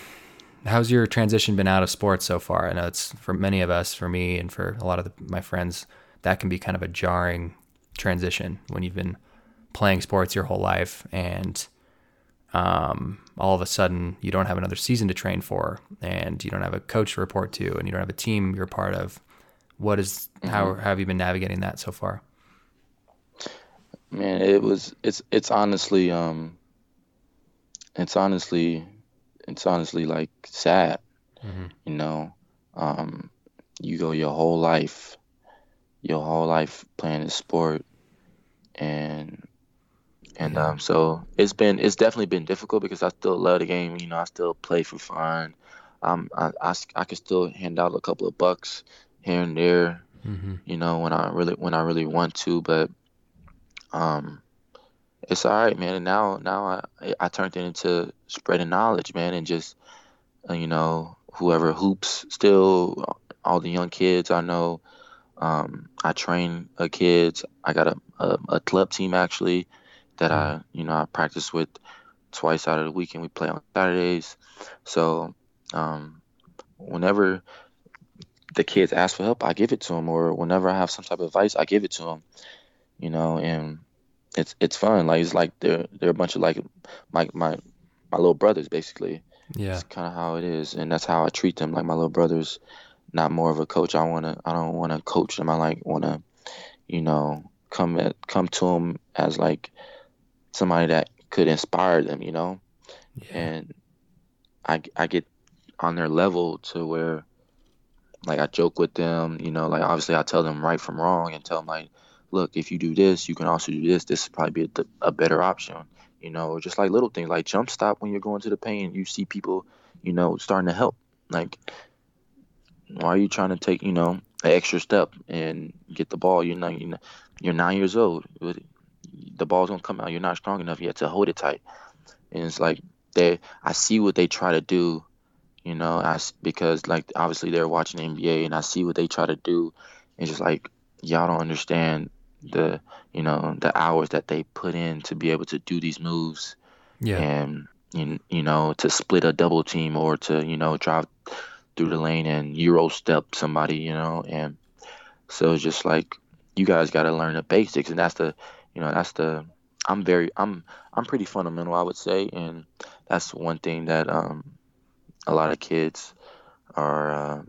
[SPEAKER 2] how's your transition been out of sports so far? I know it's for many of us, for me, and for a lot of the, my friends, that can be kind of a jarring transition when you've been playing sports your whole life and um, all of a sudden you don't have another season to train for and you don't have a coach to report to and you don't have a team you're part of what is mm-hmm. how, how have you been navigating that so far
[SPEAKER 1] man it was it's it's honestly um it's honestly it's honestly like sad mm-hmm. you know um you go your whole life your whole life playing a sport and and um, so it's been it's definitely been difficult because I still love the game. You know, I still play for fun. Um, I, I, I can still hand out a couple of bucks here and there. Mm-hmm. You know, when I really when I really want to, but um, it's all right, man. And now now I I turned it into spreading knowledge, man, and just uh, you know whoever hoops still all the young kids I know. Um, I train uh, kids. I got a, a, a club team actually that I, you know, I practice with twice out of the week, and we play on Saturdays. So, um, whenever the kids ask for help, I give it to them, or whenever I have some type of advice, I give it to them. You know, and it's it's fun. Like it's like they're they're a bunch of like my my my little brothers basically.
[SPEAKER 2] Yeah,
[SPEAKER 1] it's kind of how it is, and that's how I treat them, like my little brothers. Not more of a coach. I wanna. I don't want to coach them. I like want to, you know, come at come to them as like somebody that could inspire them, you know? Yeah. And I, I get on their level to where, like, I joke with them, you know, like, obviously I tell them right from wrong and tell them, like, look, if you do this, you can also do this. This would probably be a, a better option, you know, just like little things like jump stop when you're going to the paint. You see people, you know, starting to help. Like, why are you trying to take, you know, an extra step and get the ball? You're not, you're nine years old the ball's gonna come out. You're not strong enough yet to hold it tight. And it's like they, I see what they try to do, you know, as because like obviously they're watching the NBA, and I see what they try to do, and just like y'all don't understand the, you know, the hours that they put in to be able to do these moves,
[SPEAKER 2] yeah,
[SPEAKER 1] and you, you know to split a double team or to you know drive through the lane and euro step somebody, you know, and so it's just like you guys got to learn the basics, and that's the you know that's the i'm very i'm i'm pretty fundamental i would say and that's one thing that um a lot of kids are uh,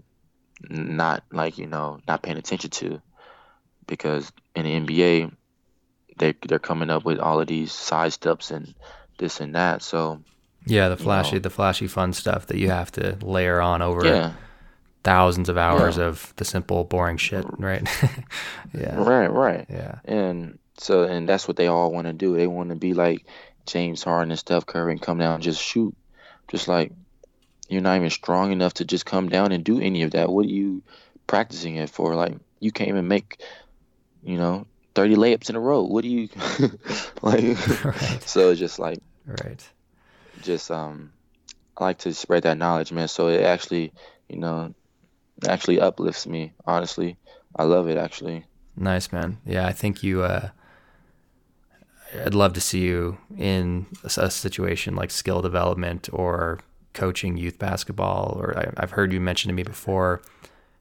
[SPEAKER 1] not like you know not paying attention to because in the nba they they're coming up with all of these side steps and this and that so
[SPEAKER 2] yeah the flashy know, the flashy fun stuff that you have to layer on over yeah thousands of hours yeah. of the simple boring shit right <laughs>
[SPEAKER 1] yeah right right
[SPEAKER 2] yeah
[SPEAKER 1] and so and that's what they all want to do. They want to be like James Harden and Steph Curry and come down and just shoot. Just like you're not even strong enough to just come down and do any of that. What are you practicing it for? Like you can't even make, you know, 30 layups in a row. What do you <laughs> like? <laughs> right. So it's just like
[SPEAKER 2] right.
[SPEAKER 1] Just um, I like to spread that knowledge, man. So it actually, you know, actually uplifts me. Honestly, I love it actually.
[SPEAKER 2] Nice man. Yeah, I think you. uh I'd love to see you in a, situation like skill development or coaching youth basketball. Or I, have heard you mention to me before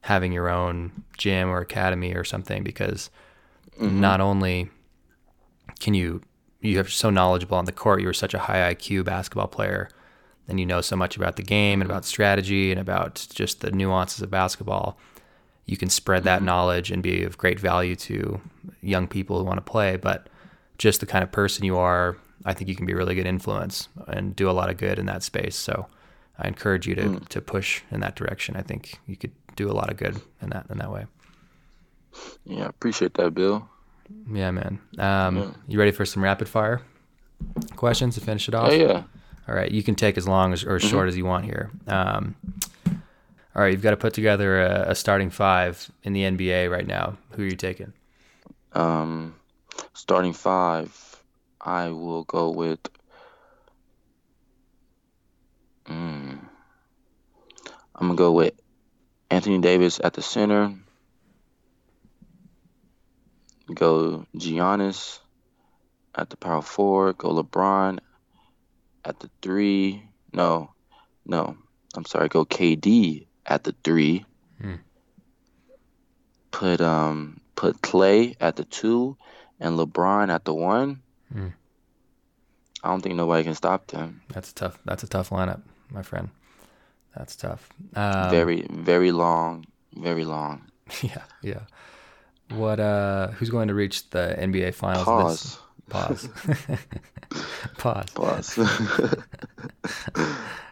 [SPEAKER 2] having your own gym or academy or something because mm-hmm. not only can you you are so knowledgeable on the court, you were such a high IQ basketball player, and you know so much about the game and about strategy and about just the nuances of basketball. You can spread that mm-hmm. knowledge and be of great value to young people who want to play, but just the kind of person you are, I think you can be a really good influence and do a lot of good in that space. So I encourage you to, mm. to push in that direction. I think you could do a lot of good in that in that way.
[SPEAKER 1] Yeah, appreciate that, Bill.
[SPEAKER 2] Yeah, man. Um, yeah. You ready for some rapid fire questions to finish it off?
[SPEAKER 1] Yeah, yeah.
[SPEAKER 2] All right, you can take as long as or as mm-hmm. short as you want here. Um, all right, you've got to put together a, a, starting five in the NBA right now. Who are you taking?
[SPEAKER 1] Um, starting five, I will go with. Mm, I'm gonna go with Anthony Davis at the center. Go Giannis at the power forward. Go LeBron at the three. No, no. I'm sorry. Go KD at the three.
[SPEAKER 2] Hmm.
[SPEAKER 1] Put um put Klay at the two and LeBron at the one.
[SPEAKER 2] Hmm.
[SPEAKER 1] I don't think nobody can stop them.
[SPEAKER 2] That's a tough. That's a tough lineup, my friend. That's tough. Um,
[SPEAKER 1] very very long, very long. <laughs>
[SPEAKER 2] Yeah, yeah. What? Uh, who's going to reach the NBA Finals?
[SPEAKER 1] Pause.
[SPEAKER 2] Pause. <laughs> Pause.
[SPEAKER 1] Pause. <laughs>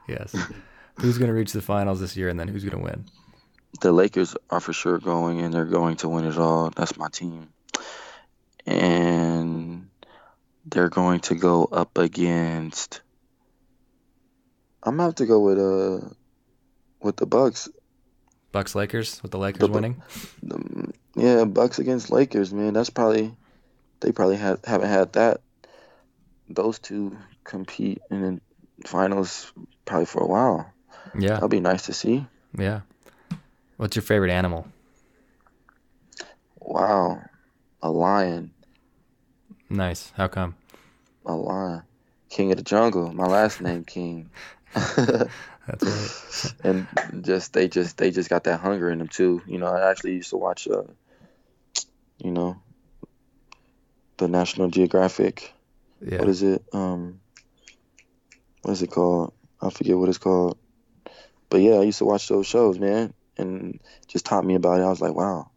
[SPEAKER 2] Yes. Who's going to reach the finals this year, and then who's going to win?
[SPEAKER 1] the Lakers are for sure going, and they're going to win it all. That's my team, and they're going to go up against. I'm gonna have to go with uh with the Bucks.
[SPEAKER 2] Bucks Lakers with the Lakers
[SPEAKER 1] The
[SPEAKER 2] winning.
[SPEAKER 1] Um, yeah, Bucks against Lakers, man. That's probably they probably have haven't had that. Those two compete in the finals probably for a while.
[SPEAKER 2] Yeah,
[SPEAKER 1] That'll be nice to see.
[SPEAKER 2] yeah. What's your favorite animal?
[SPEAKER 1] Wow, a lion,
[SPEAKER 2] Nice. How come?
[SPEAKER 1] a lion, king of the jungle. My last name King. <laughs>
[SPEAKER 2] That's right. <laughs>
[SPEAKER 1] and just they just they just got that hunger in them too. You know, I actually used to watch, uh, you know, the National Geographic.
[SPEAKER 2] Yeah.
[SPEAKER 1] What is it? Um, what is it called? I forget what it's called. But yeah, I used to watch those shows, man, and just taught me about it. I was like, wow,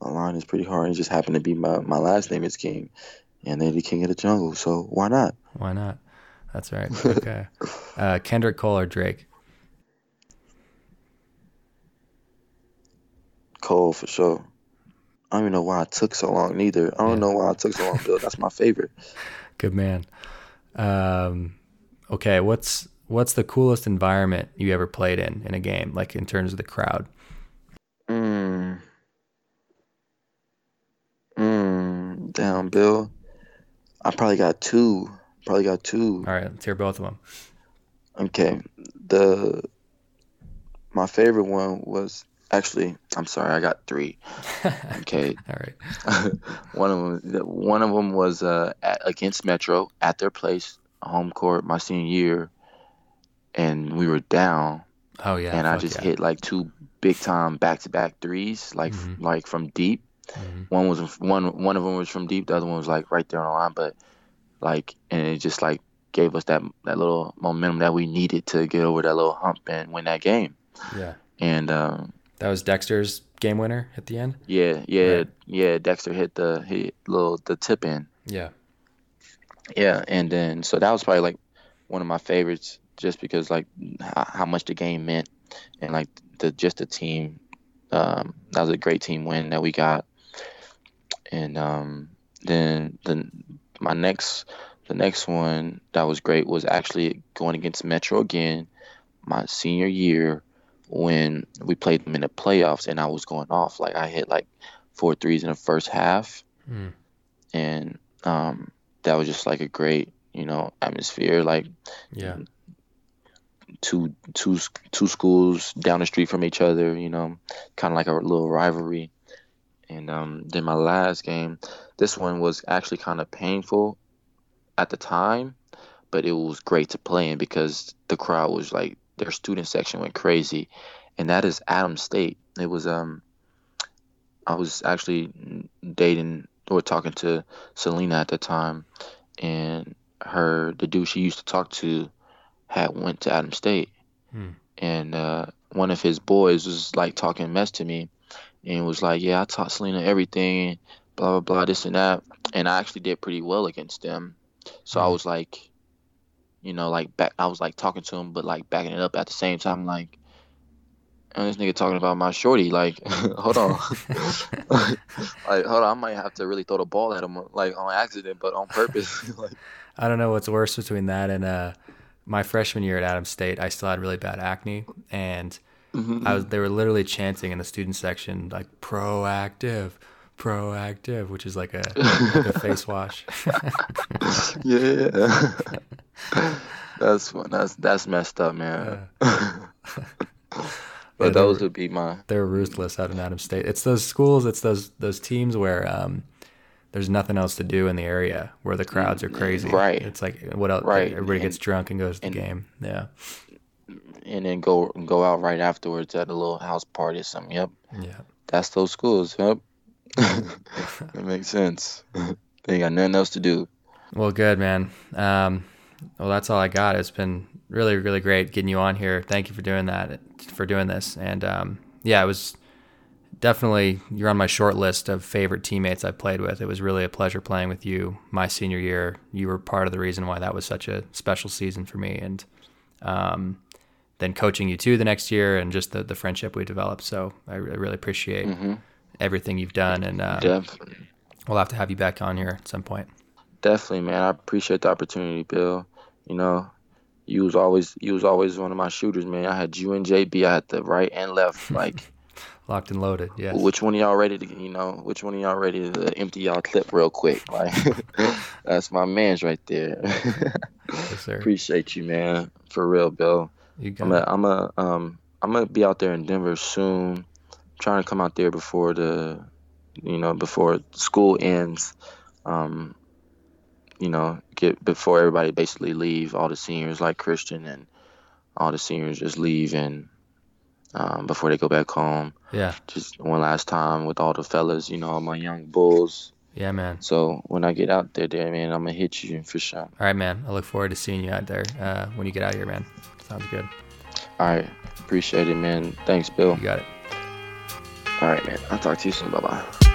[SPEAKER 1] a lion is pretty hard. It just happened to be my my last name is King, and they're the king of the jungle, so why not?
[SPEAKER 2] Why not? That's right. Okay. <laughs> uh, Kendrick Cole or Drake?
[SPEAKER 1] Cole for sure. I don't even know why it took so long neither. I don't
[SPEAKER 2] Yeah.
[SPEAKER 1] know why it took so long, Bill. That's my favorite. <laughs>
[SPEAKER 2] Good man. Um, okay. What's what's the coolest environment you ever played in in a game? Like in terms of the crowd.
[SPEAKER 1] Mm. Mm. Damn, Bill. I probably got two. Probably got two.
[SPEAKER 2] All right. Let's hear both of them.
[SPEAKER 1] Okay. The my favorite one was actually I'm sorry, I got three. Okay. <laughs>
[SPEAKER 2] All right. <laughs>
[SPEAKER 1] one of them one of them was uh at, against Metro at their place, home court my senior year and we were down
[SPEAKER 2] Oh yeah.
[SPEAKER 1] and I just
[SPEAKER 2] yeah.
[SPEAKER 1] hit like two big time back to back threes like
[SPEAKER 2] Mhm.
[SPEAKER 1] like from deep.
[SPEAKER 2] Mhm.
[SPEAKER 1] One was one one of them was from deep, the other one was like right there on the line, but like and it just like gave us that that little momentum that we needed to get over that little hump and win that game.
[SPEAKER 2] Yeah.
[SPEAKER 1] And um,
[SPEAKER 2] That was Dexter's game winner at the end.
[SPEAKER 1] yeah, yeah,
[SPEAKER 2] Right.
[SPEAKER 1] yeah. Dexter hit the hit little the tip in.
[SPEAKER 2] Yeah.
[SPEAKER 1] Yeah, and then so that was probably like one of my favorites, just because like how, how much the game meant, and like the just the team. Um, that was a great team win that we got, and um, then the my next the next one that was great was actually going against Metro again, my senior year, when we played them in the playoffs, and I was going off like I hit like four threes in the first half,
[SPEAKER 2] Mm.
[SPEAKER 1] and um, that was just like a great you know atmosphere like
[SPEAKER 2] Yeah.
[SPEAKER 1] two two two schools down the street from each other you know kind of like a little rivalry and um, then my last game this one was actually kind of painful at the time but it was great to play in because the crowd was like their student section went crazy and that is Adams State it was um I was actually dating or talking to Selena at the time and her the dude she used to talk to had went to Adams State
[SPEAKER 2] Hmm.
[SPEAKER 1] and uh, one of his boys was like talking mess to me and was like yeah I taught Selena everything blah blah blah this and that and I actually did pretty well against them so I
[SPEAKER 2] Hmm.
[SPEAKER 1] was like you know like back I was like talking to him but like backing it up at the same time like "Oh, this nigga talking about my shorty like <laughs> hold on <laughs> <laughs> like hold on I might have to really throw the ball at him like on accident but on purpose like
[SPEAKER 2] I don't know what's worse between that and uh, my freshman year at Adams State. I still had really bad acne, and I was they were literally chanting in the student section like Proactiv, Proactiv, which is like a, like a face wash.
[SPEAKER 1] yeah. <laughs> that's. That's that's messed up, man. <laughs> but
[SPEAKER 2] Yeah,
[SPEAKER 1] those would be my
[SPEAKER 2] They're ruthless out in Adams State. It's those schools. It's those those teams where um, there's nothing else to do in the area where the crowds are crazy.
[SPEAKER 1] Right.
[SPEAKER 2] It's like what else?
[SPEAKER 1] Right,
[SPEAKER 2] Everybody
[SPEAKER 1] and-
[SPEAKER 2] gets drunk and goes to the game. Yeah.
[SPEAKER 1] and then go go out right afterwards at a little house party or something. Yep.
[SPEAKER 2] Yeah.
[SPEAKER 1] That's those schools. Yep. <laughs> that makes sense. they got nothing else to do.
[SPEAKER 2] Well, good man. Um, well, that's all I got. It's been really, really great getting you on here. Thank you for doing that, for doing this. And um, yeah, it was definitely you're on my short list of favorite teammates I played with. It was really a pleasure playing with you my senior year. You were part of the reason why that was such a special season for me, and um, then coaching you too the next year, and just the the friendship we developed. So I, really appreciate everything you've done, and uh,
[SPEAKER 1] Definitely.
[SPEAKER 2] we'll have to have you back on here at some point.
[SPEAKER 1] Definitely, man. I appreciate the opportunity, Bill. You know, you was always you was always one of my shooters, man. I had you and JB. I had the right and left. <laughs> Like,
[SPEAKER 2] Locked and loaded. Yes.
[SPEAKER 1] which one of y'all ready to, you know, which one of y'all ready to empty y'all clip real quick? <laughs> Like, <laughs> that's my man's right there.
[SPEAKER 2] Yes, sir.
[SPEAKER 1] appreciate you, man. For real, Bill.
[SPEAKER 2] You got
[SPEAKER 1] I'm
[SPEAKER 2] it.
[SPEAKER 1] a, I'm a, um, I'm gonna be out there in Denver soon. trying to come out there before the, you know, before school ends. Um, you know, get before everybody basically leave. All the seniors, like Christian and all the seniors, just leave and um, before they go back home.
[SPEAKER 2] Yeah.
[SPEAKER 1] Just one last time with all the fellas. You know, all my young bulls.
[SPEAKER 2] Yeah, man.
[SPEAKER 1] So when I get out there, there, man, I'm gonna hit you for sure.
[SPEAKER 2] All right, man. I look forward to seeing you out there uh, when you get out here, man. Sounds good.
[SPEAKER 1] All right, appreciate it, man. Thanks, Bill.
[SPEAKER 2] You got it.
[SPEAKER 1] All right, man. I'll talk to you soon. Bye bye.